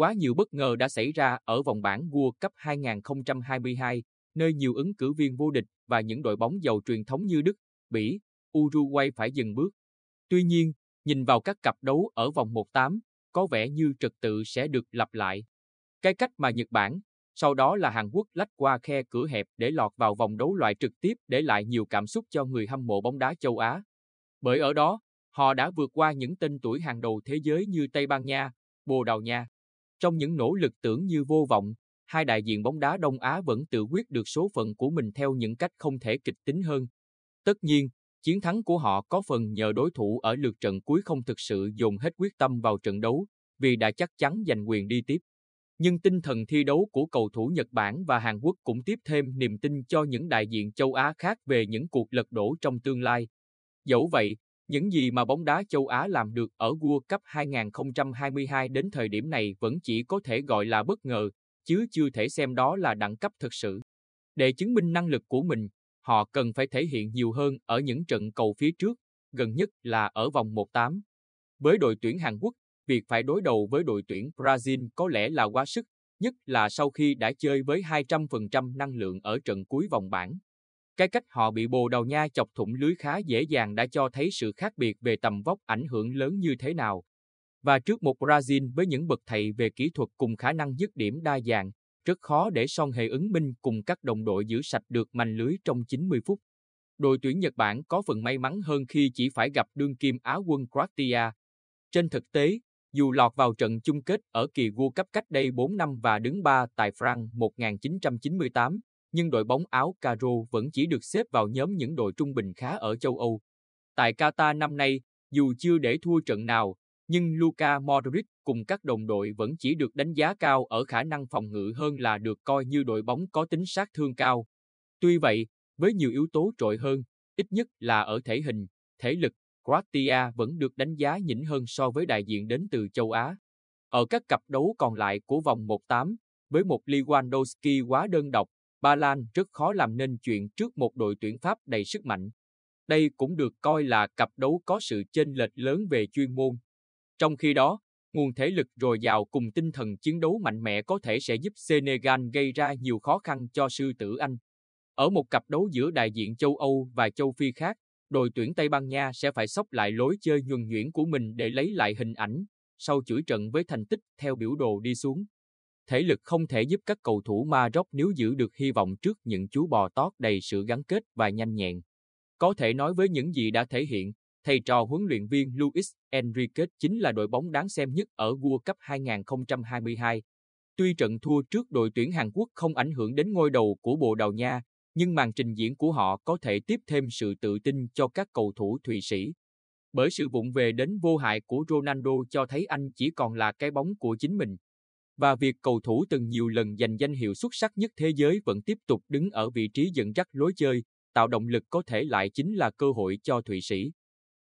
Quá nhiều bất ngờ đã xảy ra ở vòng bảng World Cup 2022, nơi nhiều ứng cử viên vô địch và những đội bóng giàu truyền thống như Đức, Bỉ, Uruguay phải dừng bước. Tuy nhiên, nhìn vào các cặp đấu ở vòng 1-8, có vẻ như trật tự sẽ được lặp lại. Cái cách mà Nhật Bản, sau đó là Hàn Quốc lách qua khe cửa hẹp để lọt vào vòng đấu loại trực tiếp để lại nhiều cảm xúc cho người hâm mộ bóng đá châu Á. Bởi ở đó, họ đã vượt qua những tên tuổi hàng đầu thế giới như Tây Ban Nha, Bồ Đào Nha. Trong những nỗ lực tưởng như vô vọng, hai đại diện bóng đá Đông Á vẫn tự quyết được số phận của mình theo những cách không thể kịch tính hơn. Tất nhiên, chiến thắng của họ có phần nhờ đối thủ ở lượt trận cuối không thực sự dồn hết quyết tâm vào trận đấu, vì đã chắc chắn giành quyền đi tiếp. Nhưng tinh thần thi đấu của cầu thủ Nhật Bản và Hàn Quốc cũng tiếp thêm niềm tin cho những đại diện châu Á khác về những cuộc lật đổ trong tương lai. Dẫu vậy, những gì mà bóng đá châu Á làm được ở World Cup 2022 đến thời điểm này vẫn chỉ có thể gọi là bất ngờ, chứ chưa thể xem đó là đẳng cấp thực sự. Để chứng minh năng lực của mình, họ cần phải thể hiện nhiều hơn ở những trận cầu phía trước, gần nhất là ở vòng 1-8. Với đội tuyển Hàn Quốc, việc phải đối đầu với đội tuyển Brazil có lẽ là quá sức, nhất là sau khi đã chơi với 200% năng lượng ở trận cuối vòng bảng. Cái cách họ bị Bồ Đào Nha chọc thủng lưới khá dễ dàng đã cho thấy sự khác biệt về tầm vóc ảnh hưởng lớn như thế nào. Và trước một Brazil với những bậc thầy về kỹ thuật cùng khả năng dứt điểm đa dạng, rất khó để Son Hề ứng minh cùng các đồng đội giữ sạch được manh lưới trong 90 phút. Đội tuyển Nhật Bản có phần may mắn hơn khi chỉ phải gặp đương kim Á quân Croatia. Trên thực tế, dù lọt vào trận chung kết ở kỳ World Cup cách đây 4 năm và đứng ba tại France 1998, nhưng đội bóng áo caro vẫn chỉ được xếp vào nhóm những đội trung bình khá ở châu Âu. Tại Qatar năm nay, dù chưa để thua trận nào, nhưng Luka Modric cùng các đồng đội vẫn chỉ được đánh giá cao ở khả năng phòng ngự hơn là được coi như đội bóng có tính sát thương cao. Tuy vậy, với nhiều yếu tố trội hơn, ít nhất là ở thể hình, thể lực, Croatia vẫn được đánh giá nhỉnh hơn so với đại diện đến từ châu Á. Ở các cặp đấu còn lại của vòng 1-8, với một Lewandowski quá đơn độc, Ba Lan rất khó làm nên chuyện trước một đội tuyển Pháp đầy sức mạnh. Đây cũng được coi là cặp đấu có sự chênh lệch lớn về chuyên môn. Trong khi đó, nguồn thể lực dồi dào cùng tinh thần chiến đấu mạnh mẽ có thể sẽ giúp Senegal gây ra nhiều khó khăn cho sư tử Anh. Ở một cặp đấu giữa đại diện châu Âu và châu Phi khác, đội tuyển Tây Ban Nha sẽ phải sóc lại lối chơi nhuần nhuyễn của mình để lấy lại hình ảnh, sau chuỗi trận với thành tích theo biểu đồ đi xuống. Thể lực không thể giúp các cầu thủ Maroc nếu giữ được hy vọng trước những chú bò tót đầy sự gắn kết và nhanh nhẹn. Có thể nói với những gì đã thể hiện, thầy trò huấn luyện viên Luis Enrique chính là đội bóng đáng xem nhất ở World Cup 2022. Tuy trận thua trước đội tuyển Hàn Quốc không ảnh hưởng đến ngôi đầu của Bồ Đào Nha, nhưng màn trình diễn của họ có thể tiếp thêm sự tự tin cho các cầu thủ Thụy Sĩ. Bởi sự vụng về đến vô hại của Ronaldo cho thấy anh chỉ còn là cái bóng của chính mình. Và việc cầu thủ từng nhiều lần giành danh hiệu xuất sắc nhất thế giới vẫn tiếp tục đứng ở vị trí dẫn dắt lối chơi, tạo động lực có thể lại chính là cơ hội cho Thụy Sĩ.